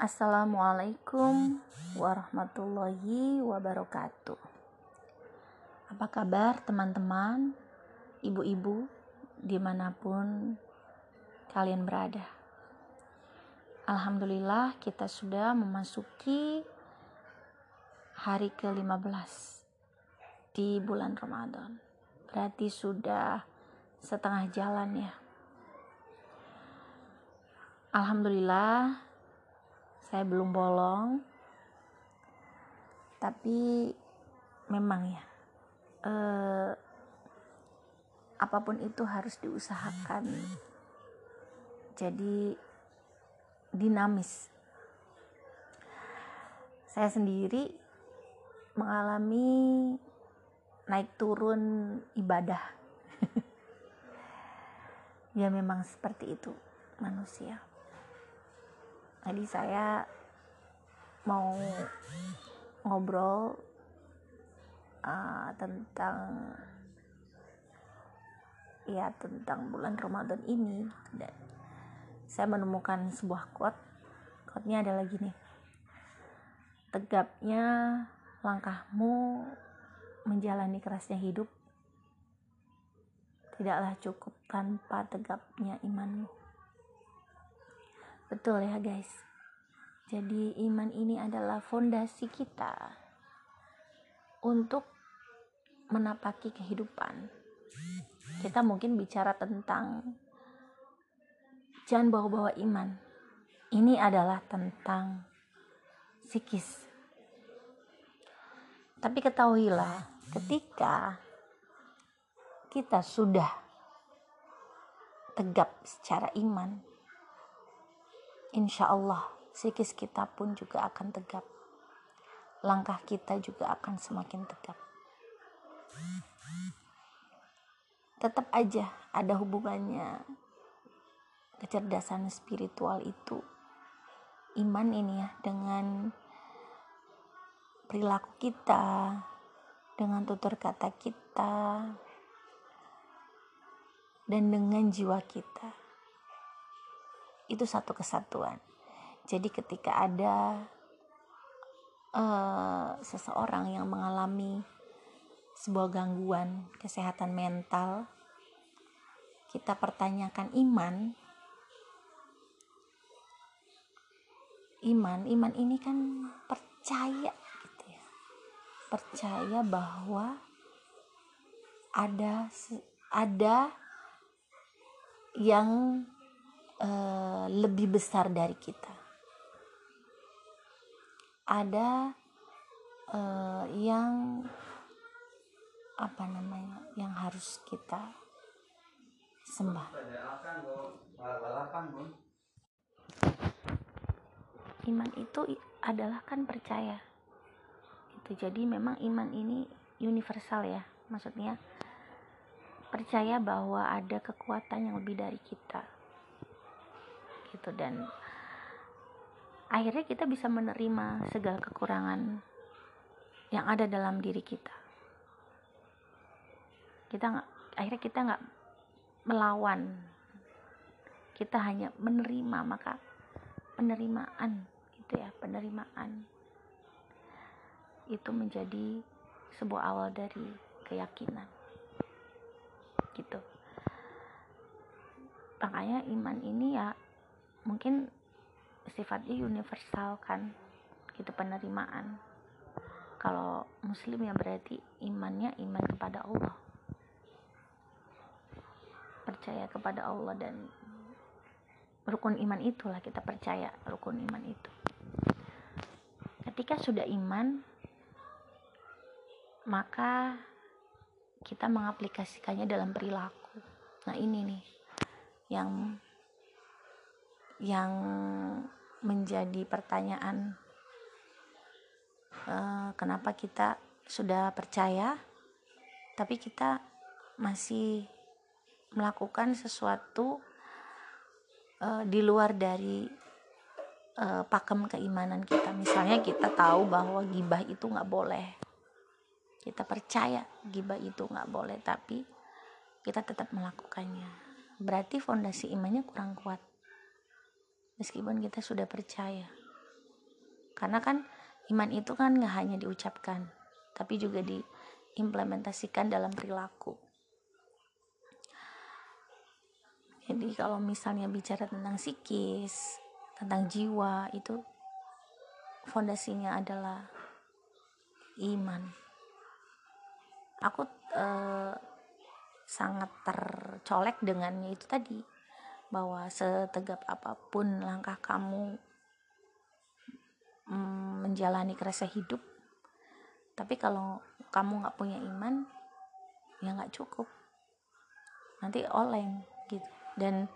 Assalamualaikum warahmatullahi wabarakatuh. Apa kabar teman-teman, ibu-ibu, di mana pun kalian berada? Alhamdulillah kita sudah memasuki hari ke-15 di bulan Ramadan. Berarti sudah setengah jalan ya. Alhamdulillah saya belum bolong. Tapi memang ya eh, apa pun itu harus diusahakan. Jadi dinamis. Saya sendiri mengalami naik turun ibadah. Ya memang seperti itu manusia Tadi saya mau ngobrol uh, tentang ya tentang bulan Ramadan ini. Dan saya menemukan sebuah quote. Quote-nya adalah gini tegapnya langkahmu menjalani kerasnya hidup tidaklah cukup tanpa tegapnya imanmu Betul ya guys. Jadi iman ini adalah fondasi kita untuk menapaki kehidupan. Kita mungkin bicara tentang jangan bawa-bawa iman. Ini adalah tentang psikis. Tapi ketahuilah, ketika kita sudah tegap secara iman, insya Allah psikis kita pun juga akan tegap. Langkah kita juga akan semakin tegap. Tetap aja ada hubungannya kecerdasan spiritual itu iman ini ya dengan perilaku kita dengan tutur kata kita dan dengan jiwa kita itu satu kesatuan. Jadi ketika ada uh, seseorang yang mengalami sebuah gangguan kesehatan mental kita pertanyakan iman? Iman iman ini kan percaya gitu ya. Percaya bahwa ada ada yang uh, lebih besar dari kita. Ada uh, yang apa namanya yang harus kita sembah. Iman itu adalah kan percaya. Itu jadi memang iman ini universal ya, maksudnya percaya bahwa ada kekuatan yang lebih dari kita gitu. Dan akhirnya kita bisa menerima segala kekurangan yang ada dalam diri kita. Kita nggak akhirnya kita nggak melawan. Kita hanya menerima maka penerimaan gitu ya penerimaan itu menjadi sebuah awal dari keyakinan. Gitu. Makanya iman ini ya mungkin sifatnya universal kan gitu penerimaan. Kalau muslim ya berarti imannya iman kepada Allah. Percaya kepada Allah dan rukun iman itulah kita percaya rukun iman itu. Ketika sudah iman maka kita mengaplikasikannya dalam perilaku. Nah ini nih yang yang menjadi pertanyaan uh, kenapa kita sudah percaya tapi kita masih melakukan sesuatu uh, di luar dari uh, pakem keimanan kita. Misalnya kita tahu bahwa gibah itu nggak boleh. Kita percaya gibah itu nggak boleh tapi kita tetap melakukannya. Berarti fondasi imannya kurang kuat meskipun kita sudah percaya. Karena kan iman itu kan nggak hanya diucapkan tapi juga diimplementasikan dalam perilaku. Jadi kalau misalnya bicara tentang psikis tentang jiwa itu fondasinya adalah iman. Aku eh, sangat tercolek dengannya itu tadi bahwa setegap apa pun langkah kamu mm, menjalani kerasa hidup tapi kalau kamu nggak punya iman ya nggak cukup. Nanti oleng gitu. Dan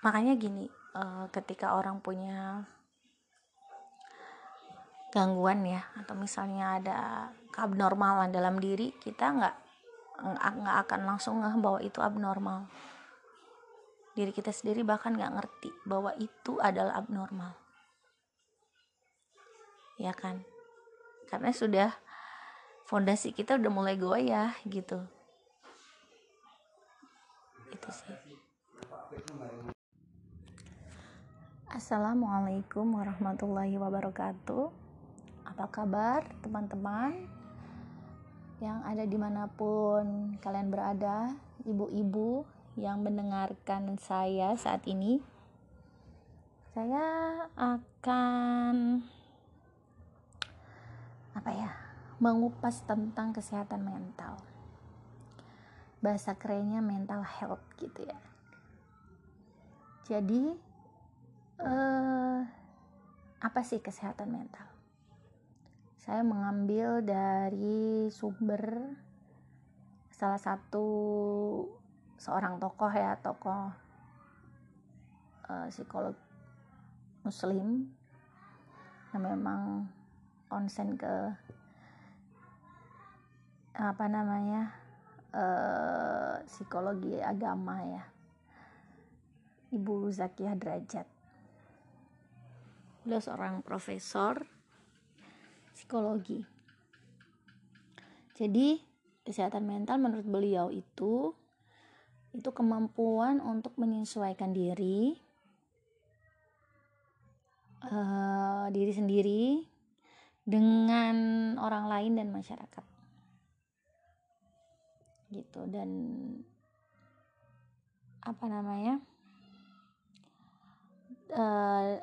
makanya gini uh, ketika orang punya gangguan ya atau misalnya ada keabnormalan dalam diri kita nggak nggak akan langsung bahwa itu abnormal diri kita sendiri bahkan nggak ngerti bahwa itu adalah abnormal. Ya kan? Karena sudah fondasi kita udah mulai goyah gitu. Itu sih. Assalamualaikum warahmatullahi wabarakatuh. Apa kabar teman-teman? Yang ada di mana pun kalian berada Ibu-ibu yang mendengarkan saya saat ini. Saya akan apa ya mengupas tentang kesehatan mental. Bahasa kerennya mental health gitu ya. Jadi eh, apa sih kesehatan mental? Saya mengambil dari sumber salah satu seorang tokoh ya tokoh uh, psikolog muslim yang memang konsen ke apa namanya uh, psikologi agama ya. Ibu Zakia Derajat. Beliau seorang profesor psikologi. Jadi kesehatan mental menurut beliau itu itu kemampuan untuk menyesuaikan diri uh, diri sendiri dengan orang lain dan masyarakat. Gitu dan apa namanya uh,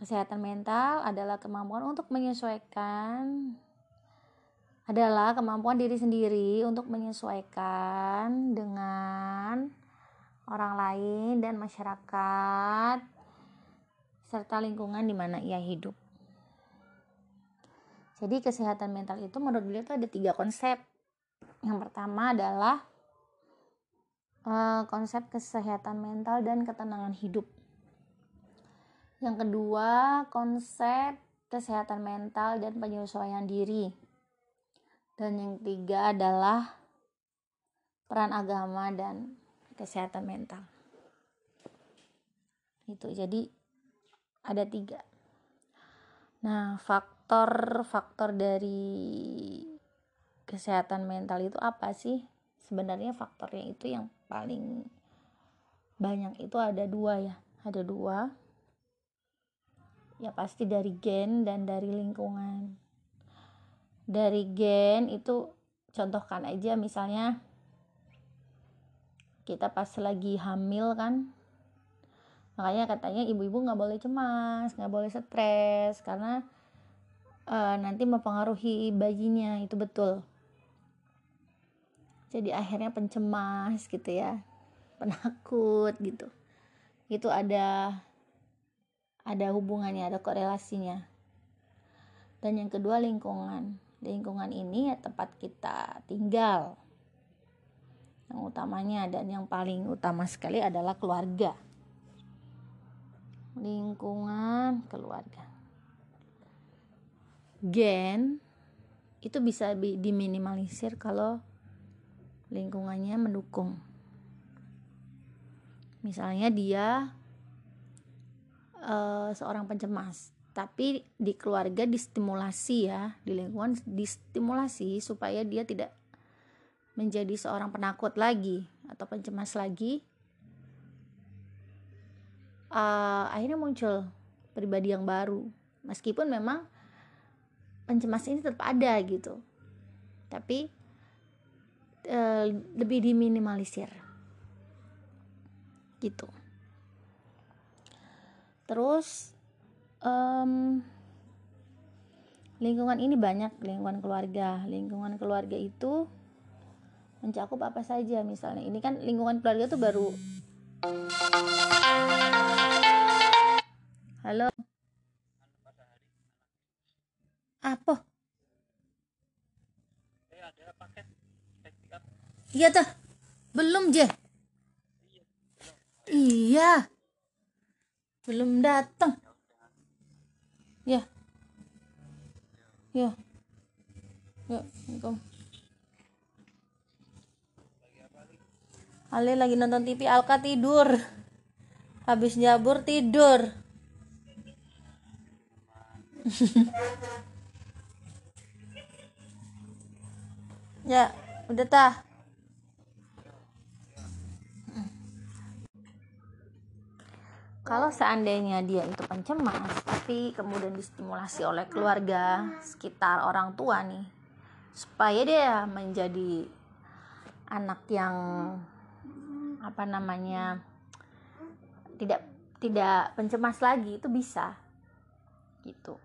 kesehatan mental adalah kemampuan untuk menyesuaikan adalah kemampuan diri sendiri untuk menyesuaikan dengan orang lain dan masyarakat serta lingkungan di mana ia hidup. Jadi kesehatan mental itu menurut beliau itu ada tiga konsep. Yang pertama adalah uh, konsep kesehatan mental dan ketenangan hidup. Yang kedua konsep kesehatan mental dan penyesuaian diri dan yang ketiga adalah peran agama dan kesehatan mental. Itu jadi ada tiga. Nah faktor-faktor dari kesehatan mental itu apa sih? Sebenarnya faktornya itu yang paling banyak itu ada dua ya. Ada dua. Ya pasti dari gen dan dari lingkungan dari gen itu contohkan aja misalnya kita pas lagi hamil kan makanya katanya ibu-ibu nggak boleh cemas nggak boleh stres karena uh, nanti mempengaruhi bayinya itu betul. Jadi akhirnya pencemas gitu ya penakut gitu. Itu ada ada hubungannya ada korelasinya. Dan yang kedua lingkungan lingkungan ini ya tempat kita tinggal. Yang utamanya dan yang paling utama sekali adalah keluarga. Lingkungan keluarga. Gen itu bisa diminimalisir kalau lingkungannya mendukung. Misalnya dia uh, seorang pencemas tapi di keluarga distimulasi ya di lingkungan distimulasi supaya dia tidak menjadi seorang penakut lagi atau pencemas lagi. Uh, akhirnya muncul pribadi yang baru. Meskipun memang pencemas ini tetap ada gitu. Tapi e, lebih diminimalisir. Gitu. Terus um, lingkungan ini banyak lingkungan keluarga. Lingkungan keluarga itu mencakup apa saja. Misalnya ini kan lingkungan keluarga tuh baru. Halo? Apa? Iya tuh belum je. Iya. Belum datang ya. Ya. Ya Assalamualaikum. Ale lagi nonton TV Alka tidur. Habis jabur tidur. Ya udah tah kalau seandainya dia itu pencemas tapi kemudian distimulasi oleh keluarga sekitar orang tua nih supaya dia menjadi anak yang apa namanya tidak tidak pencemas lagi itu bisa gitu.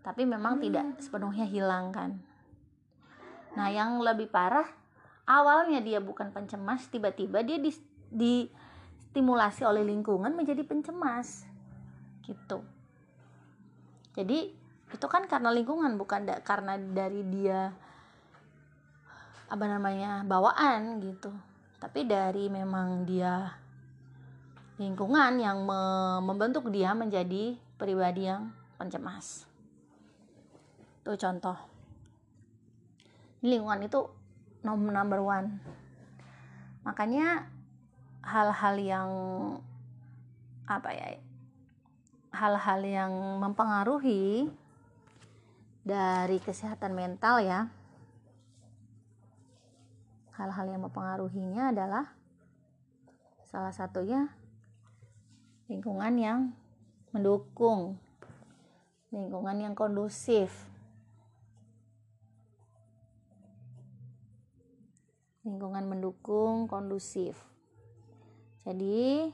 Tapi memang tidak sepenuhnya hilang kan. Nah yang lebih parah awalnya dia bukan pencemas tiba-tiba dia di, di stimulasi oleh lingkungan menjadi pencemas. Gitu. Jadi itu kan karena lingkungan bukan da karena dari dia apa namanya bawaan gitu. Tapi dari memang dia lingkungan yang me membentuk dia menjadi pribadi yang pencemas. Itu contoh. Lingkungan itu nomor number one. Makanya hal-hal yang apa ya hal-hal yang mempengaruhi dari kesehatan mental ya. Hal-hal yang mempengaruhinya adalah salah satunya lingkungan yang mendukung lingkungan yang kondusif. Lingkungan mendukung kondusif jadi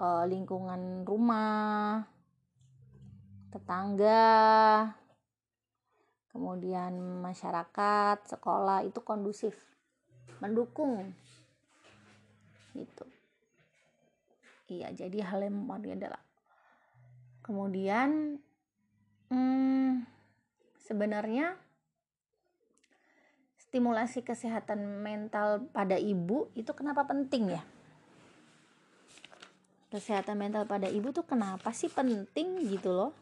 eh, lingkungan rumah tetangga kemudian masyarakat sekolah itu kondusif mendukung. Gitu. Iya jadi hal yang mempengaruhi adalah kemudian hmm, sebenarnya stimulasi kesehatan mental pada ibu itu kenapa penting ya kesehatan mental pada ibu tuh kenapa sih penting gitu loh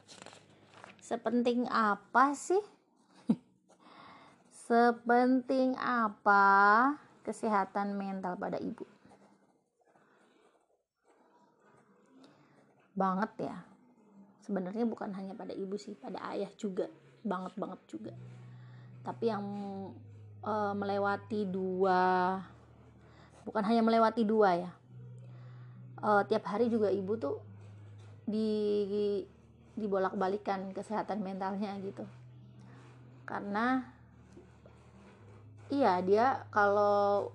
sepenting apa sih sepenting apa kesehatan mental pada ibu. Banget ya. Sebenarnya bukan hanya pada ibu sih, pada ayah juga. Banget banget juga. Tapi yang e, melewati dua bukan hanya melewati dua ya. E, tiap hari juga ibu tuh di dibolak-balikan kesehatan mentalnya gitu. Karena iya dia kalau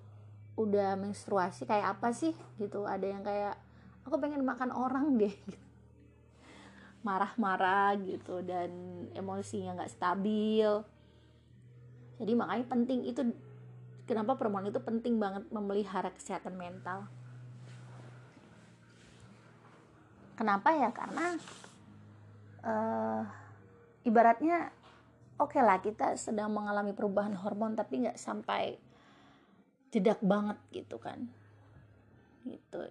udah menstruasi kayak apa sih gitu. Ada yang kayak aku pengen makan orang deh. Marah-marah gitu dan emosinya nggak stabil. Jadi makanya penting itu kenapa perempuan itu penting banget memelihara kesehatan mental kenapa ya? Karena uh, ibaratnya oke okay lah kita sedang mengalami perubahan hormon tapi nggak sampai jedak banget gitu kan. Gitu.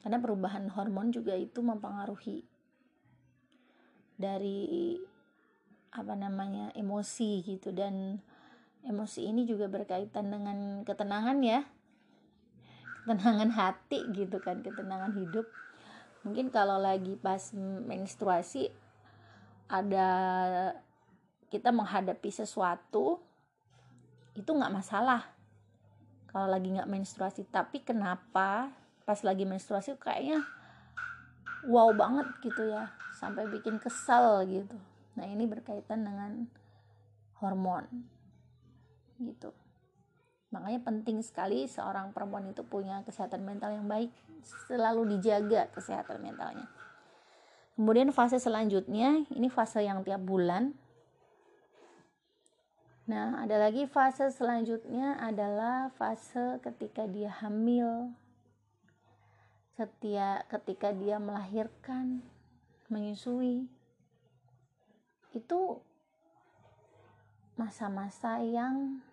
Karena perubahan hormon juga itu mempengaruhi dari apa namanya emosi gitu. Dan emosi ini juga berkaitan dengan ketenangan ya. Ketenangan hati gitu kan ketenangan hidup mungkin kalau lagi pas menstruasi ada kita menghadapi sesuatu itu nggak masalah. Kalau lagi nggak menstruasi. Tapi kenapa pas lagi menstruasi kayaknya wow banget gitu ya. Sampai bikin kesel gitu. Nah ini berkaitan dengan hormon. Gitu. Makanya penting sekali seorang perempuan itu punya kesehatan mental yang baik selalu dijaga kesehatan mentalnya. Kemudian fase selanjutnya ini fase yang tiap bulan. Nah ada lagi fase selanjutnya adalah fase ketika dia hamil. Setiap ketika dia melahirkan menyusui. Itu masa-masa yang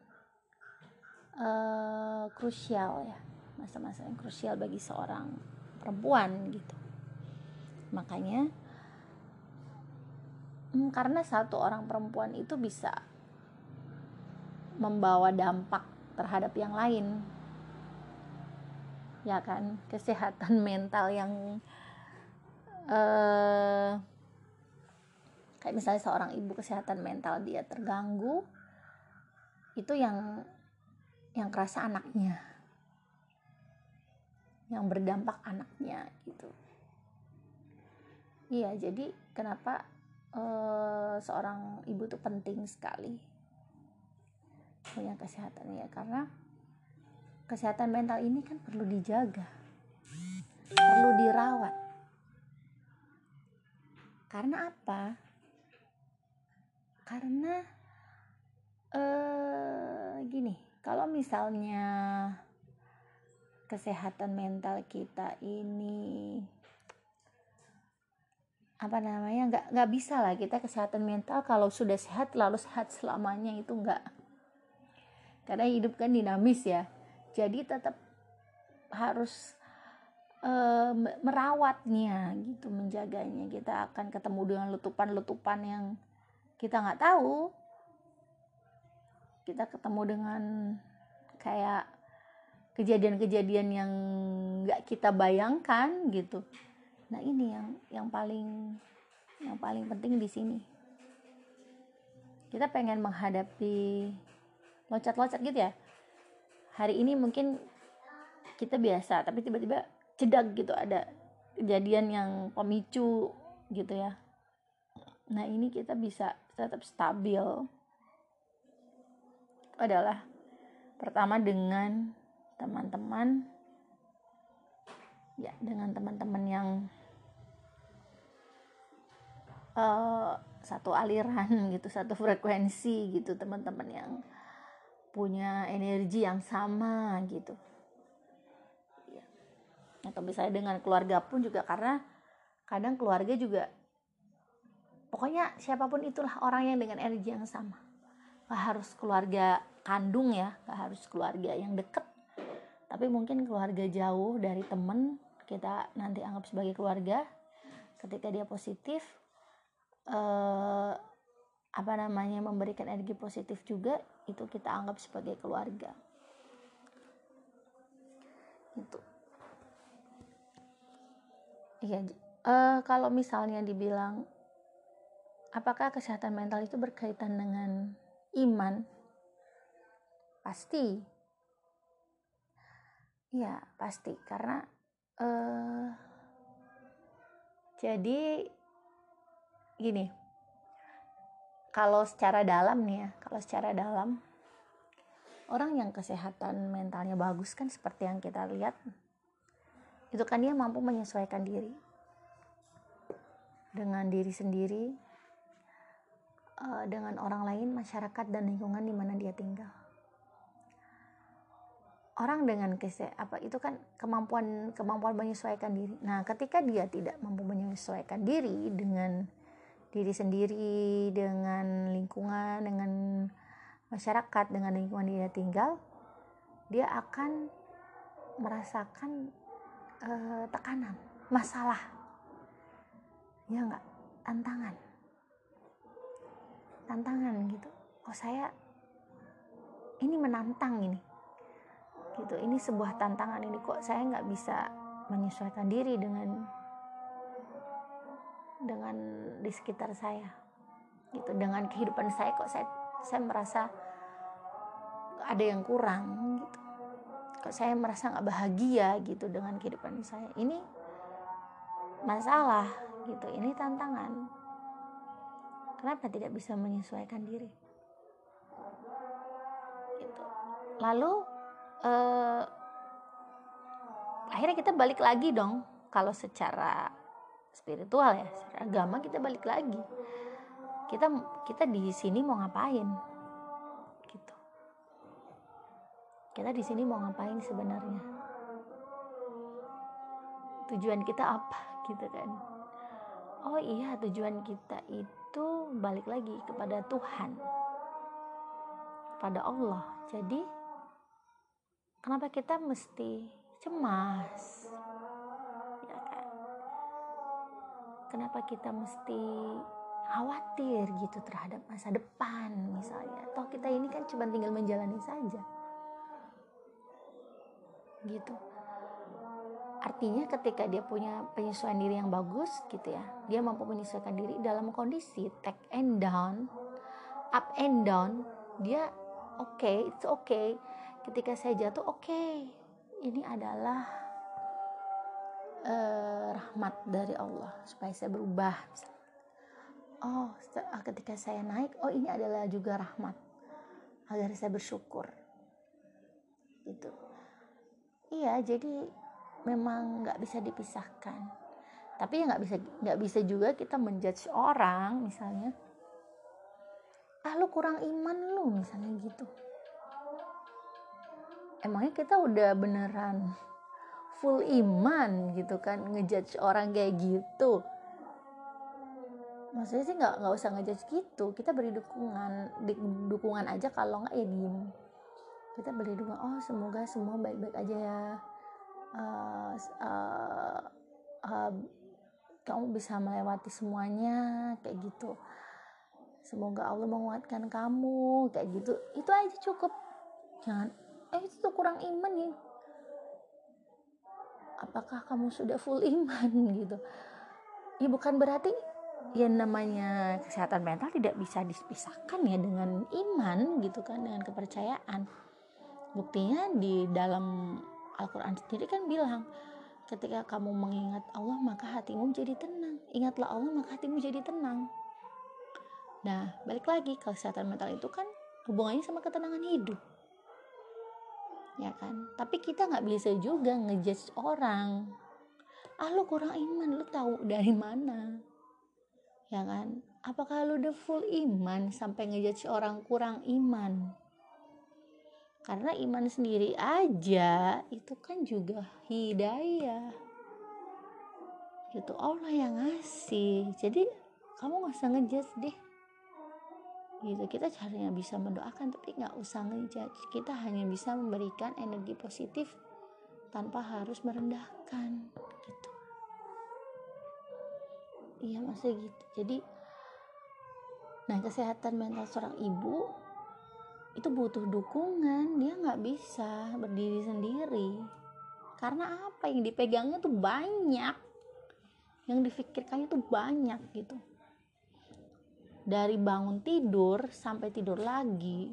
uh, krusial ya masa-masa yang krusial bagi seorang perempuan gitu. Makanya hmm, karena satu orang perempuan itu bisa membawa dampak terhadap yang lain. Ya kan? Kesehatan mental yang uh, kayak misalnya seorang ibu kesehatan mental dia terganggu itu yang yang kerasa anaknya yang berdampak anaknya gitu. Iya jadi kenapa uh, seorang ibu itu penting sekali punya kesehatan ya karena kesehatan mental ini kan perlu dijaga perlu dirawat. Karena apa? Karena eh gini kalau misalnya kesehatan mental kita ini apa namanya nggak nggak bisa lah kita kesehatan mental kalau sudah sehat lalu sehat selamanya itu nggak. Karena hidup kan dinamis ya. Jadi tetap harus uh, merawatnya gitu menjaganya. Kita akan ketemu dengan letupan-letupan yang kita nggak tahu. Kita ketemu dengan kayak kejadian-kejadian yang nggak kita bayangkan gitu. Nah ini yang yang paling yang paling penting di sini. Kita pengen menghadapi loncat-loncat gitu ya. Hari ini mungkin kita biasa tapi tiba-tiba cedak gitu ada kejadian yang pemicu gitu ya. Nah ini kita bisa tetap stabil. Adalah pertama dengan teman-teman. Ya dengan teman-teman yang uh, satu aliran gitu satu frekuensi gitu teman-teman yang punya energi yang sama gitu. Ya. atau misalnya dengan keluarga pun juga karena kadang keluarga juga pokoknya siapa pun itulah orang yang dengan energi yang sama. Gak harus keluarga kandung ya gak harus keluarga yang deket tapi mungkin keluarga jauh dari temen kita nanti anggap sebagai keluarga ketika dia positif eh, apa namanya memberikan energi positif juga itu kita anggap sebagai keluarga. Itu iya uh, kalau misalnya dibilang apakah kesehatan mental itu berkaitan dengan iman? Pasti ya pasti. Karena uh, jadi gini. Kalau secara dalam nih ya kalau secara dalam orang yang kesehatan mentalnya bagus kan seperti yang kita lihat itu kan dia mampu menyesuaikan diri. Dengan diri sendiri eh, dengan orang lain masyarakat dan lingkungan di mana dia tinggal orang dengan kese apa itu kan kemampuan kemampuan menyesuaikan diri. Nah ketika dia tidak mampu menyesuaikan diri dengan diri sendiri dengan lingkungan dengan masyarakat dengan lingkungan dia tinggal dia akan merasakan uh, tekanan masalah. Ya enggak tantangan. Tantangan gitu. Oh saya ini menantang ini gitu. Ini sebuah tantangan ini kok saya nggak bisa menyesuaikan diri dengan dengan di sekitar saya. Gitu. Dengan kehidupan saya kok saya saya merasa ada yang kurang gitu. Kok saya merasa nggak bahagia gitu dengan kehidupan saya. Ini masalah gitu. Ini tantangan. Kenapa tidak bisa menyesuaikan diri? Gitu. Lalu eh, akhirnya kita balik lagi dong. Kalau secara spiritual ya secara agama kita balik lagi. Kita kita di sini mau ngapain? Gitu. Kita di sini mau ngapain sebenarnya? Tujuan kita apa? Gitu kan. Oh iya tujuan kita itu balik lagi kepada Tuhan. Pada Allah. Jadi kenapa kita mesti cemas? Ya kan? Kenapa kita mesti khawatir gitu terhadap masa depan misalnya? Toh kita ini kan cuma tinggal menjalani saja. Gitu. Artinya ketika dia punya penyesuaian diri yang bagus gitu ya dia mampu menyesuaikan diri dalam kondisi take and down up and down dia oke okay, it's okay ketika saya jatuh oke okay, ini adalah uh, rahmat dari Allah supaya saya berubah oh ketika saya naik oh ini adalah juga rahmat agar saya bersyukur. Gitu. Iya jadi memang nggak bisa dipisahkan. Tapi ya nggak bisa nggak bisa juga kita menjudge orang misalnya ah lu kurang iman lu misalnya gitu emangnya kita udah beneran full iman gitu kan ngejudge orang kayak gitu? Maksudnya sih nggak nggak usah ngejudge gitu. Kita beri dukungan di, dukungan aja kalau nggak ya diem. Kita beri dukungan oh semoga semua baik-baik aja ya. Uh, uh, uh, kamu bisa melewati semuanya kayak gitu. Semoga Allah menguatkan kamu kayak gitu. Itu aja cukup. Jangan eh itu kurang iman ya. Apakah kamu sudah full iman gitu? Ya bukan berarti ya namanya kesehatan mental tidak bisa dipisahkan ya dengan iman gitu kan dengan kepercayaan. Buktinya di dalam Al-Quran sendiri kan bilang ketika kamu mengingat Allah maka hatimu jadi tenang. Ingatlah Allah maka hatimu jadi tenang. Nah balik lagi kesehatan mental itu kan hubungannya sama ketenangan hidup ya kan? Tapi kita nggak bisa juga ngejudge orang. Ah lu kurang iman lu tahu dari mana? Ya kan? Apakah lu udah full iman sampai ngejudge orang kurang iman? Karena iman sendiri aja itu kan juga hidayah. Itu Allah yang ngasih. Jadi kamu nggak usah ngejudge deh gitu. Kita caranya bisa mendoakan tapi nggak usah ngejudge. Kita hanya bisa memberikan energi positif tanpa harus merendahkan gitu. Iya masih gitu. Jadi nah kesehatan mental seorang ibu itu butuh dukungan. Dia nggak bisa berdiri sendiri. Karena apa? Yang dipegangnya tuh banyak. Yang difikirkannya tuh banyak gitu dari bangun tidur sampai tidur lagi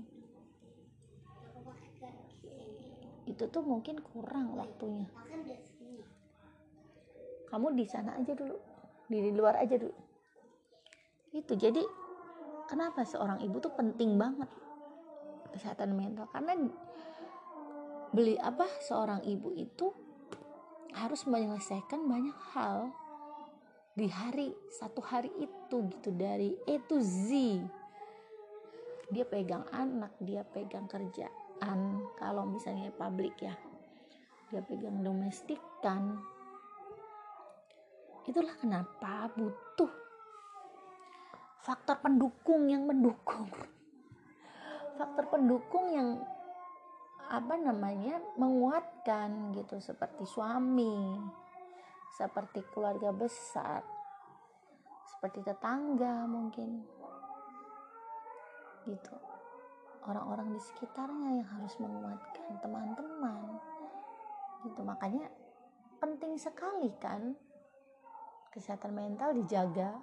itu tuh mungkin kurang waktunya. Kamu di sana aja dulu di luar aja dulu. Itu jadi kenapa seorang ibu tuh penting banget kesehatan mental? Karena beli apa seorang ibu itu harus menyelesaikan banyak hal di hari satu hari itu gitu dari A to Z. Dia pegang anak dia pegang kerjaan. Kalau misalnya publik ya dia pegang domestikan. Itulah kenapa butuh faktor pendukung yang mendukung. Faktor pendukung yang apa namanya menguatkan gitu seperti suami seperti keluarga besar. Seperti tetangga mungkin. Gitu. Orang-orang di sekitarnya yang harus menguatkan teman-teman. Gitu. Makanya penting sekali kan kesehatan mental dijaga.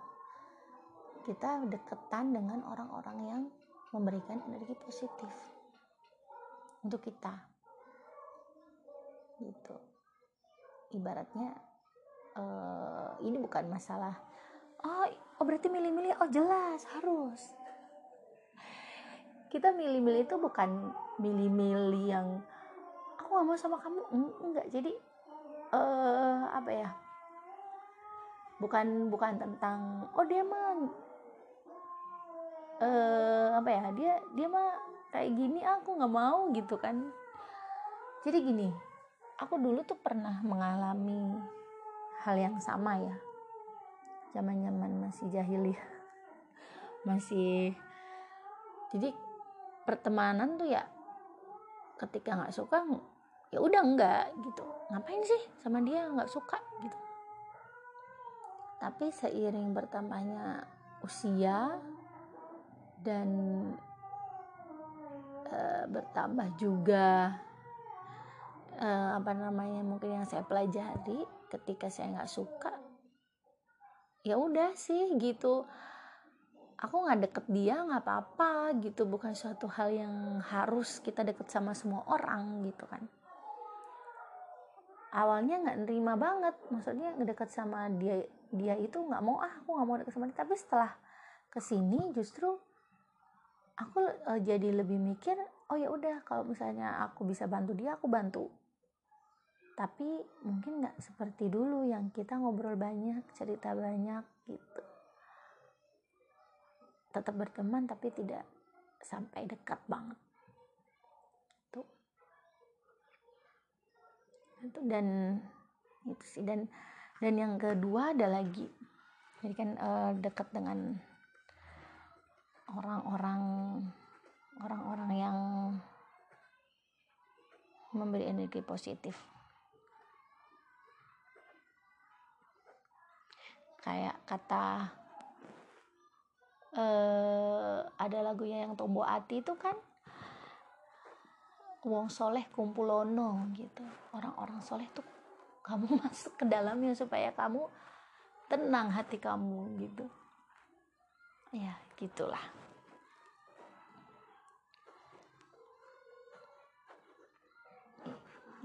Kita deketan dengan orang-orang yang memberikan energi positif untuk kita. Gitu. Ibaratnya uh, ini bukan masalah oh, oh berarti milih-milih. Oh jelas harus. Kita milih-milih itu bukan milih-milih yang aku gak mau sama kamu. Enggak. Jadi uh, apa ya? Bukan bukan tentang oh dia mah uh, apa ya? Dia dia mah kayak gini aku nggak mau gitu kan. Jadi gini aku dulu tuh pernah mengalami hal yang sama ya. Zaman zaman masih jahiliyah masih jadi pertemanan tuh ya ketika nggak suka ya udah enggak gitu. Ngapain sih sama dia nggak suka gitu. Tapi seiring bertambahnya usia dan e, bertambah juga e, apa namanya mungkin yang saya pelajari ketika saya nggak suka ya udah sih gitu. Aku nggak deket dia nggak apa-apa gitu. Bukan suatu hal yang harus kita deket sama semua orang gitu kan. Awalnya nggak nerima banget. Maksudnya ngedeket sama dia dia itu nggak mau ah aku nggak mau deket sama dia. Tapi setelah ke sini justru aku uh, jadi lebih mikir oh ya udah kalau misalnya aku bisa bantu dia aku bantu tapi mungkin nggak seperti dulu yang kita ngobrol banyak cerita banyak gitu. Tetap berteman tapi tidak sampai dekat banget. Itu itu dan itu sih. Dan dan yang kedua ada lagi. Jadi kan uh, dekat dengan orang-orang orang-orang yang memberi energi positif kayak kata uh, ada lagunya yang Tombo Ati itu kan wong soleh kumpulono gitu. Orang-orang soleh tuh kamu masuk ke dalamnya supaya kamu tenang hati kamu gitu. Ya gitulah.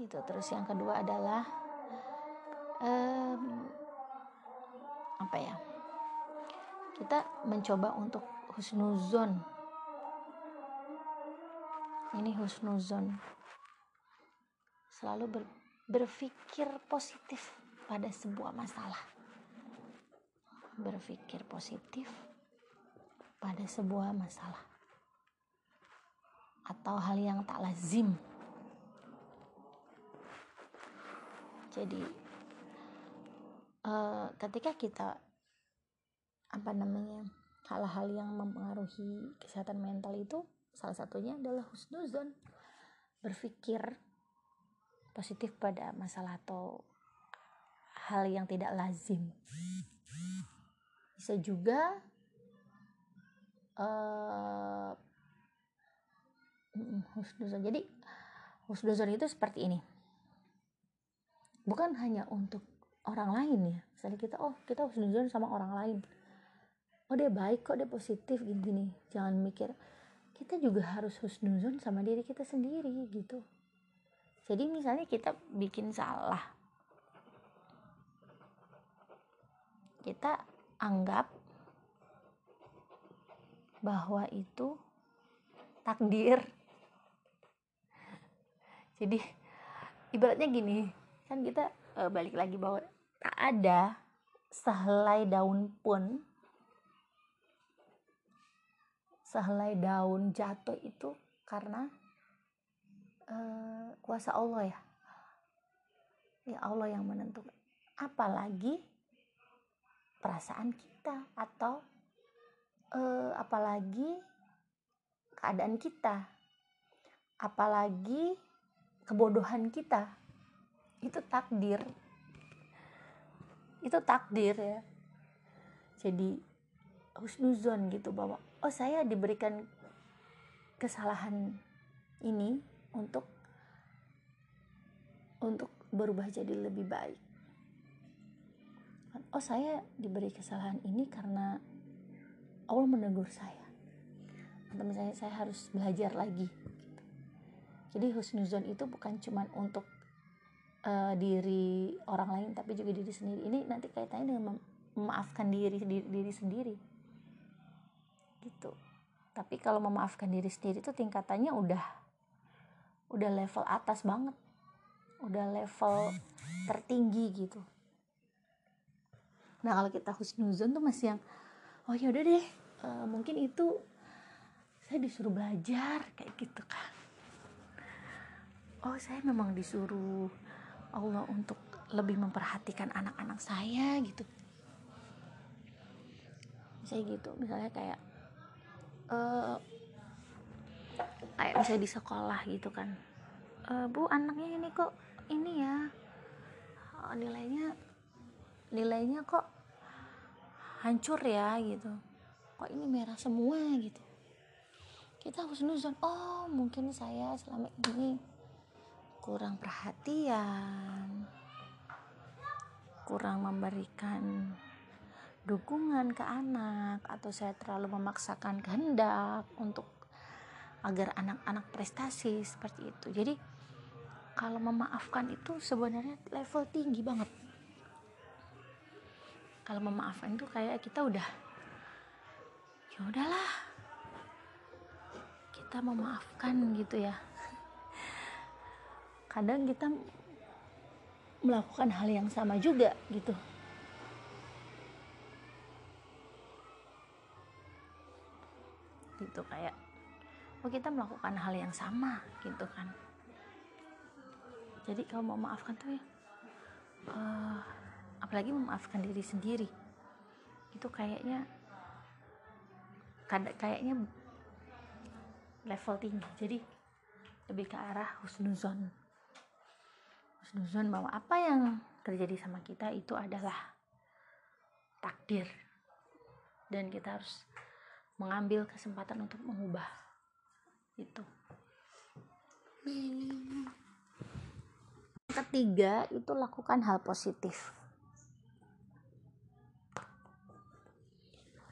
Itu terus yang kedua adalah um, apa ya? Kita mencoba untuk husnuzon. Ini husnuzon. Selalu ber, berpikir positif pada sebuah masalah. Berpikir positif pada sebuah masalah. Atau hal yang tak lazim. Jadi uh, ketika kita apa namanya hal-hal yang mempengaruhi kesehatan mental itu salah satunya adalah husnuzon. Berpikir positif pada masalah atau hal yang tidak lazim. Bisa juga uh, husnuzon. Jadi husnuzon itu seperti ini. Bukan hanya untuk orang lain ya. Misalnya kita oh kita husnuzon sama orang lain oh dia baik kok dia positif gini gini jangan mikir. Kita juga harus husnuzon sama diri kita sendiri gitu. Jadi misalnya kita bikin salah. Kita anggap bahwa itu takdir. Jadi ibaratnya gini. Kan kita e, balik lagi bahwa tak ada sehelai daun pun sehelai daun jatuh itu karena uh, kuasa Allah ya. Ya Allah yang menentukan. Apalagi perasaan kita atau uh, apalagi keadaan kita. Apalagi kebodohan kita. Itu takdir. Itu takdir ya. Jadi husnuzon gitu bahwa oh saya diberikan kesalahan ini untuk untuk berubah jadi lebih baik. Oh saya diberi kesalahan ini karena Allah menegur saya. Atau misalnya saya harus belajar lagi. Jadi husnuzon itu bukan cuma untuk uh, diri orang lain tapi juga diri sendiri ini nanti kaitannya dengan memaafkan diri diri, diri sendiri gitu. Tapi kalau memaafkan diri sendiri itu tingkatannya udah udah level atas banget. Udah level tertinggi gitu. Nah kalau kita husnuzon tuh masih yang oh ya udah deh uh, mungkin itu saya disuruh belajar kayak gitu kan. Oh saya memang disuruh Allah untuk lebih memperhatikan anak-anak saya gitu. Saya gitu misalnya kayak uh, kayak misalnya di sekolah gitu kan. Uh, bu anaknya ini kok ini ya. Oh, nilainya nilainya kok hancur ya gitu. Kok ini merah semua gitu. Kita harus nuzon oh mungkin saya selama ini kurang perhatian kurang memberikan dukungan ke anak atau saya terlalu memaksakan kehendak untuk agar anak-anak prestasi seperti itu. Jadi kalau memaafkan itu sebenarnya level tinggi banget. Kalau memaafkan itu kayak kita udah ya udahlah. Kita memaafkan gitu ya. Kadang kita melakukan hal yang sama juga gitu gitu kayak oh kita melakukan hal yang sama gitu kan. Jadi kalau mau maafkan tuh ya uh, apalagi memaafkan diri sendiri. Itu kayaknya kayaknya level tinggi. Jadi lebih ke arah husnuzon. Husnuzon bahwa apa yang terjadi sama kita itu adalah takdir. Dan kita harus mengambil kesempatan untuk mengubah. Itu ketiga itu lakukan hal positif.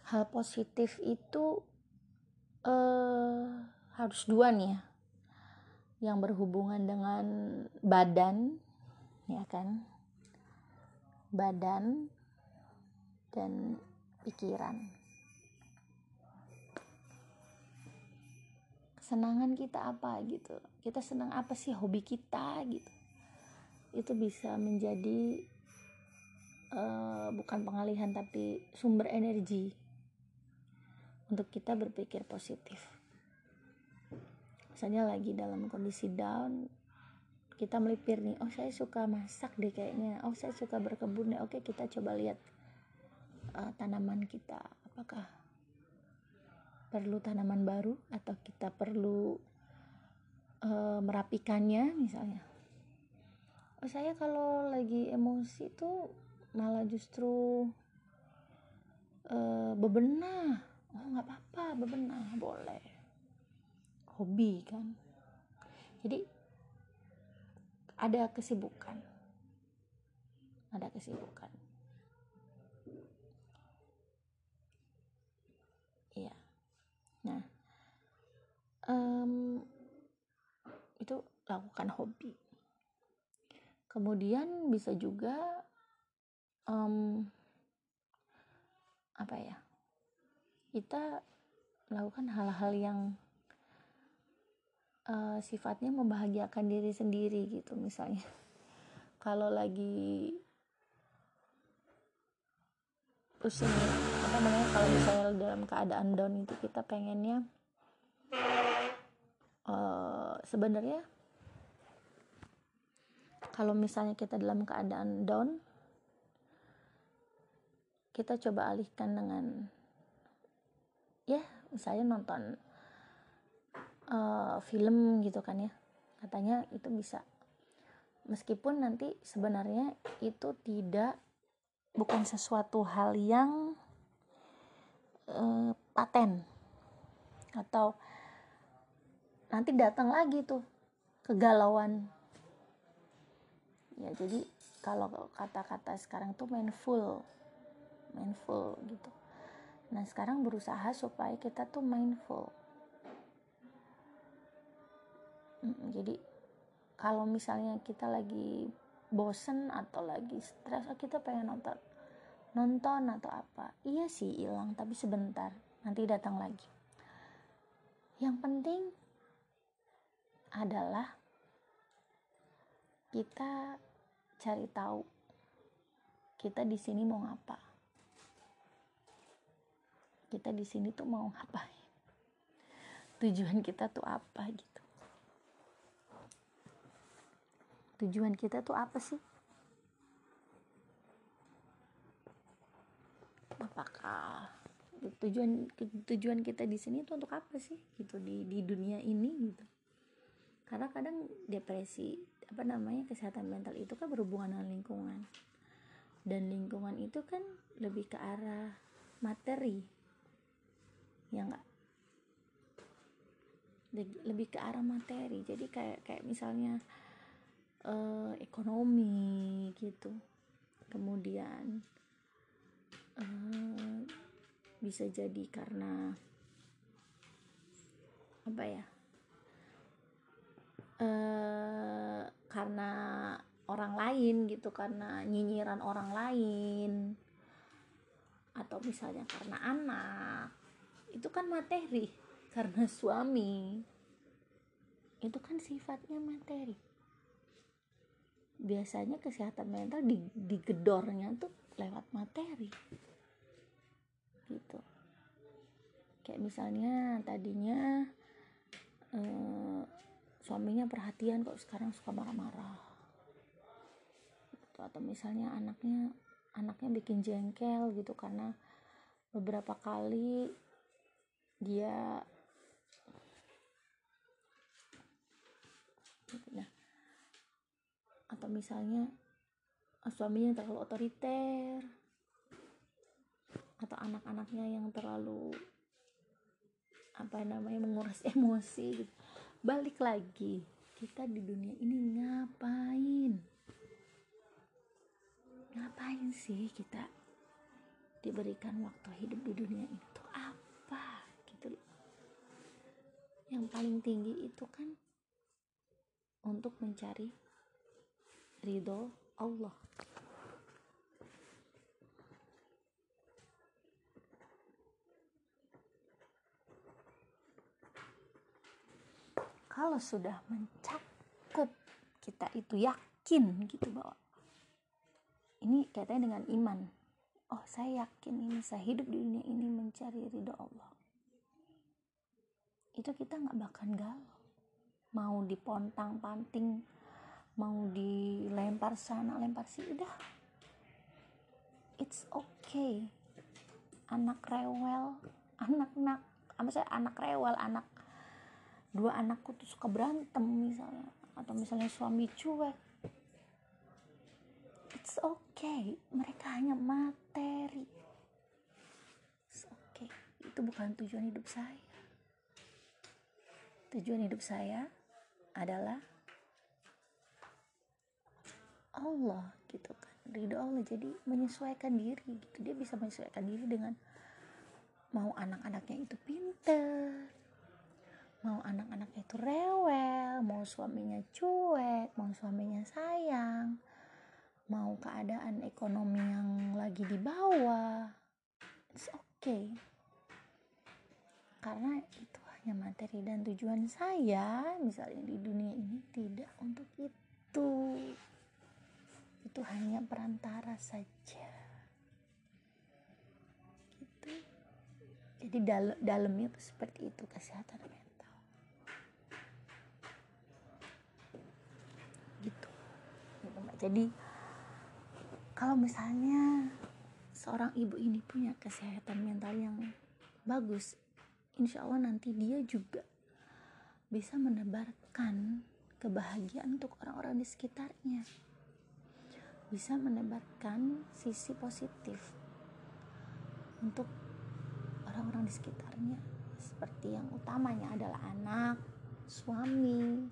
Hal positif itu eh, harus dua nih ya. Yang berhubungan dengan badan ya kan? Badan dan pikiran kesenangan kita apa gitu. Kita senang apa sih hobi kita gitu. Itu bisa menjadi uh, bukan pengalihan tapi sumber energi untuk kita berpikir positif. Misalnya lagi dalam kondisi down kita melipir nih oh saya suka masak deh kayaknya. Oh saya suka berkebun deh. Oke kita coba lihat uh, tanaman kita. Apakah perlu tanaman baru atau kita perlu uh, merapikannya misalnya. Oh saya kalau lagi emosi tuh malah justru uh, bebenah. Oh nggak apa-apa bebenah boleh. Hobi kan. Jadi ada kesibukan. Ada kesibukan iya nah um, itu lakukan hobi. Kemudian bisa juga um, apa ya kita melakukan hal-hal yang uh, sifatnya membahagiakan diri sendiri gitu misalnya. Kalau lagi pusing namanya kalau misalnya dalam keadaan down itu kita pengennya uh, sebenarnya kalau misalnya kita dalam keadaan down kita coba alihkan dengan ya misalnya nonton uh, film gitu kan ya. Katanya itu bisa. Meskipun nanti sebenarnya itu tidak bukan sesuatu hal yang uh, paten. Atau nanti datang lagi tuh kegalauan. Ya jadi kalau kata-kata sekarang tuh mindful mindful gitu. Nah sekarang berusaha supaya kita tuh mindful jadi kalau misalnya kita lagi bosen atau lagi stres oh, kita pengen nonton nonton atau apa. Iya sih hilang tapi sebentar nanti datang lagi. Yang penting adalah kita cari tahu kita di sini mau ngapa. Kita di sini tuh mau ngapain? Tujuan kita tuh apa gitu? Tujuan kita tuh apa sih apakah tujuan tujuan kita di sini tuh untuk apa sih? Gitu di di dunia ini gitu. Karena kadang depresi apa namanya kesehatan mental itu kan berhubungan dengan lingkungan. Dan lingkungan itu kan lebih ke arah materi. Ya enggak lebih ke arah materi. Jadi kayak kayak misalnya uh, ekonomi gitu. Kemudian uh, bisa jadi karena apa ya uh, karena orang lain gitu karena nyinyiran orang lain atau misalnya karena anak itu kan materi karena suami. Itu kan sifatnya materi. Biasanya kesehatan mental di, digedornya tuh lewat materi. Gitu. Kayak misalnya tadinya eh, suaminya perhatian kok sekarang suka marah-marah. Gitu. atau misalnya anaknya anaknya bikin jengkel gitu karena beberapa kali dia nah atau misalnya ah, suaminya terlalu otoriter atau anak-anaknya yang terlalu apa namanya menguras emosi gitu. balik lagi kita di dunia ini ngapain? Ngapain sih kita diberikan waktu hidup di dunia ini? Tuh apa? Gitu yang paling tinggi itu kan untuk mencari ridho Allah. Kalau sudah mencakup kita itu yakin gitu bahwa ini kaitannya dengan iman. Oh saya yakin ini saya hidup di dunia ini mencari ridho Allah. Itu kita nggak bakal galau. Mau dipontang panting mau dilempar sana lempar sini udah. It's okay. Anak rewel anak nak apa saya anak rewel anak dua anakku tuh suka berantem misalnya. Atau misalnya suami cuek. It's okay. Mereka hanya materi. It's okay. Itu bukan tujuan hidup saya. Tujuan hidup saya adalah Allah gitu kan. Ridho Allah. Jadi menyesuaikan diri gitu. Dia bisa menyesuaikan diri dengan mau anak-anaknya itu pinter mau anak-anaknya itu rewel mau suaminya cuek mau suaminya sayang mau keadaan ekonomi yang lagi di bawah. It's okay. Karena itu hanya materi dan tujuan saya misalnya di dunia ini tidak untuk itu itu hanya perantara saja. Gitu. Jadi dal dalamnya tuh seperti itu kesehatan mental. Gitu. Jadi kalau misalnya seorang ibu ini punya kesehatan mental yang bagus insya Allah nanti dia juga bisa menebarkan kebahagiaan untuk orang-orang di sekitarnya bisa menebarkan sisi positif untuk orang-orang di sekitarnya seperti yang utamanya adalah anak, suami,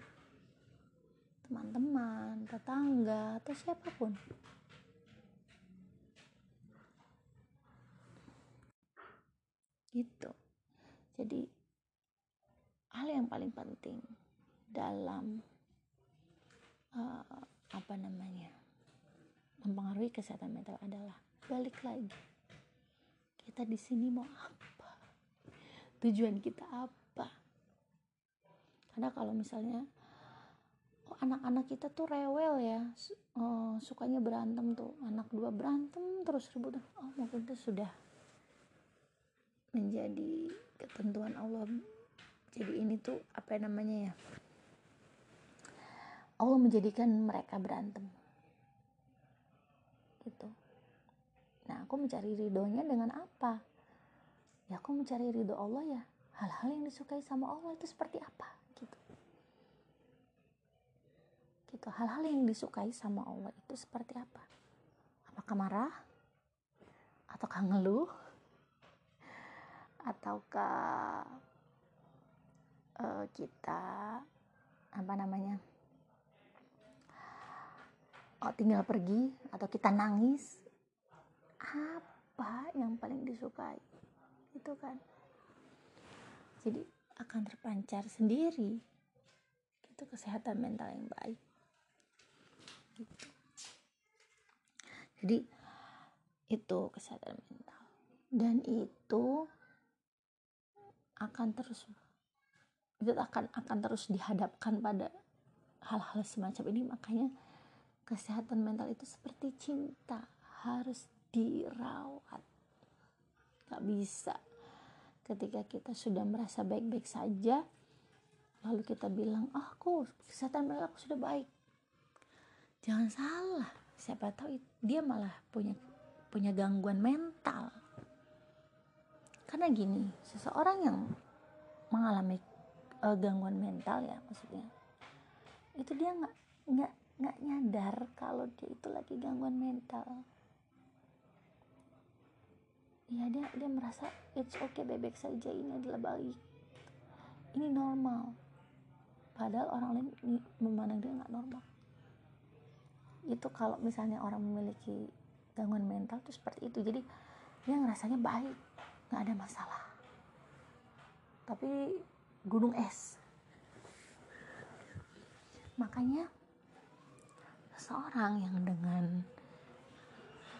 teman-teman, tetangga, atau siapa pun. Gitu. Jadi hal yang paling penting dalam uh, apa namanya? Mempengaruhi kesehatan mental adalah balik lagi. Kita di sini mau apa? Tujuan kita apa? Karena kalau misalnya oh, anak-anak kita tuh rewel ya. Oh, sukanya berantem tuh. Anak dua berantem terus ribut oh mungkin itu sudah menjadi ketentuan Allah. Jadi ini tuh apa namanya ya? Allah menjadikan mereka berantem gitu. Nah aku mencari ridhonya dengan apa? Ya aku mencari ridho Allah ya. Hal-hal yang disukai sama Allah itu seperti apa? Gitu. Gitu. Hal-hal yang disukai sama Allah itu seperti apa? Apakah marah? Ataukah ngeluh? Ataukah uh, kita apa namanya oh, tinggal pergi atau kita nangis apa yang paling disukai? Itu kan. Jadi akan terpancar sendiri. Itu kesehatan mental yang baik. Gitu. jadi itu kesehatan mental. Dan itu akan terus itu akan akan terus dihadapkan pada hal-hal semacam ini. Makanya kesehatan mental itu seperti cinta harus dirawat. Gak bisa. Ketika kita sudah merasa baik-baik saja lalu kita bilang oh aku kesehatan mental aku sudah baik. Jangan salah siapa tahu dia malah punya punya gangguan mental. Karena gini seseorang yang mengalami uh, gangguan mental ya maksudnya itu dia nggak nggak nggak nyadar kalau dia itu lagi gangguan mental. Ya dia dia merasa it's okay bebek saja ini adalah baik. Ini normal. Padahal orang lain memandang dia nggak normal. Itu kalau misalnya orang memiliki gangguan mental itu seperti itu. Jadi dia ngerasanya baik nggak ada masalah. Tapi gunung es. Makanya seorang yang dengan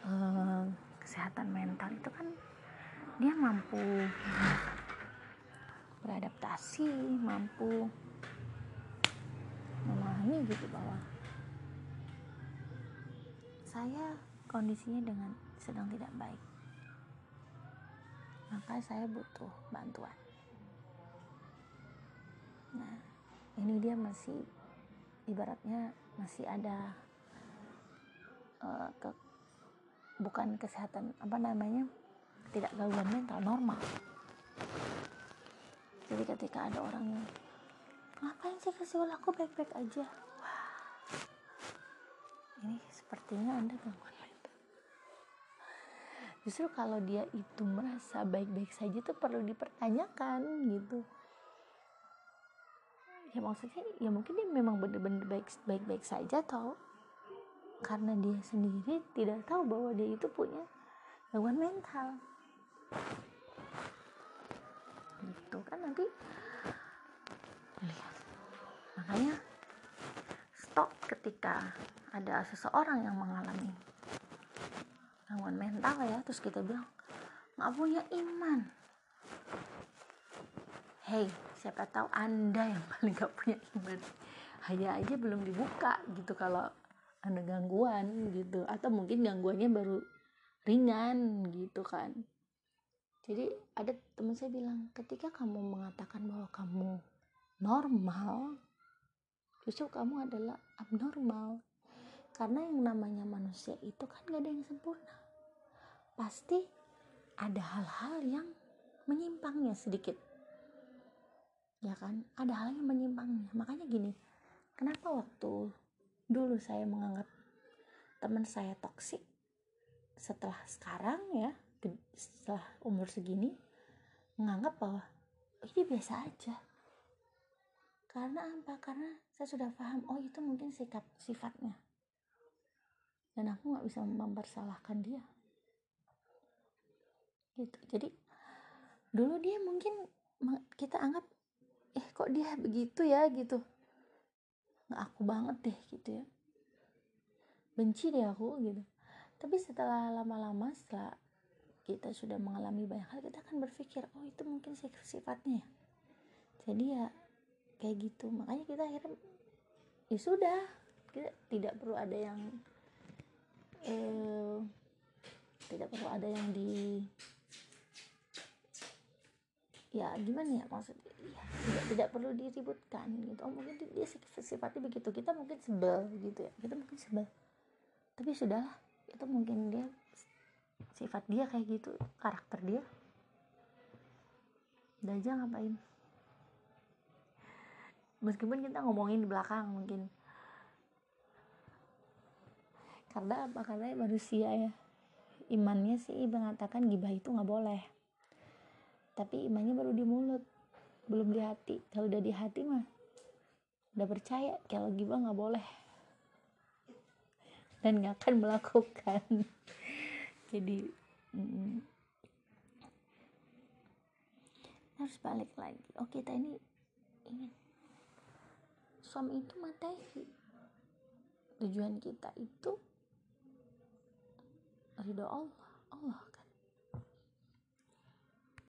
uh, kesehatan mental itu kan dia mampu beradaptasi mampu memahami gitu bahwa saya kondisinya dengan sedang tidak baik. Maka saya butuh bantuan. Nah ini dia masih ibaratnya masih ada uh, ke bukan kesehatan apa namanya tidak gangguan mental normal. Jadi ketika ada orang yang ngapain sih kasih aku baik-baik aja? Wah ini sepertinya anda gangguan mental. Justru kalau dia itu merasa baik-baik saja itu perlu dipertanyakan gitu. Ya maksudnya ya mungkin dia memang benar-benar baik baik-baik saja atau karena dia sendiri tidak tahu bahwa dia itu punya gangguan mental. Gitu kan nanti. Lihat. Makanya stop ketika ada seseorang yang mengalami gangguan mental ya. Terus kita bilang nggak punya iman. Hey siapa tahu anda yang paling gak punya iman. Hanya aja belum dibuka gitu kalau ada gangguan gitu. Atau mungkin gangguannya baru ringan gitu kan. Jadi ada teman saya bilang ketika kamu mengatakan bahwa kamu normal justru kamu adalah abnormal. Karena yang namanya manusia itu kan gak ada yang sempurna. Pasti ada hal-hal yang menyimpangnya sedikit. Ya kan? Ada hal yang menyimpangnya. Makanya gini kenapa waktu dulu saya menganggap teman saya toksik. Setelah sekarang ya setelah umur segini menganggap bahwa ini biasa aja. Karena apa? Karena saya sudah paham oh itu mungkin sikap sifatnya. Dan aku nggak bisa mempersalahkan dia. Gitu. Jadi dulu dia mungkin kita anggap eh kok dia begitu ya? Gitu nggak aku banget deh gitu ya. Benci deh aku gitu. Tapi setelah lama-lama setelah kita sudah mengalami banyak hal kita akan berpikir oh itu mungkin sifatnya ya. Jadi ya kayak gitu. Makanya kita akhirnya ya sudah kita tidak perlu ada yang eh, tidak perlu ada yang di ya gimana ya maksudnya? Ya, tidak tidak perlu diributkan gitu. Oh mungkin dia sifatnya begitu. Kita mungkin sebel gitu ya. Kita mungkin sebel. Tapi sudahlah itu mungkin dia sifat dia kayak gitu karakter dia. Udah aja ngapain? Meskipun kita ngomongin di belakang mungkin. Karena apa? Karena manusia ya imannya sih mengatakan gibah itu nggak boleh tapi imannya baru di mulut? Belum di hati. Kalau udah di hati mah udah percaya. Kalau gibah nggak boleh. Dan nggak akan melakukan. Jadi mm, harus balik lagi. Oh kita ini ingin. Suami itu materi tujuan kita itu ridho Allah. Allah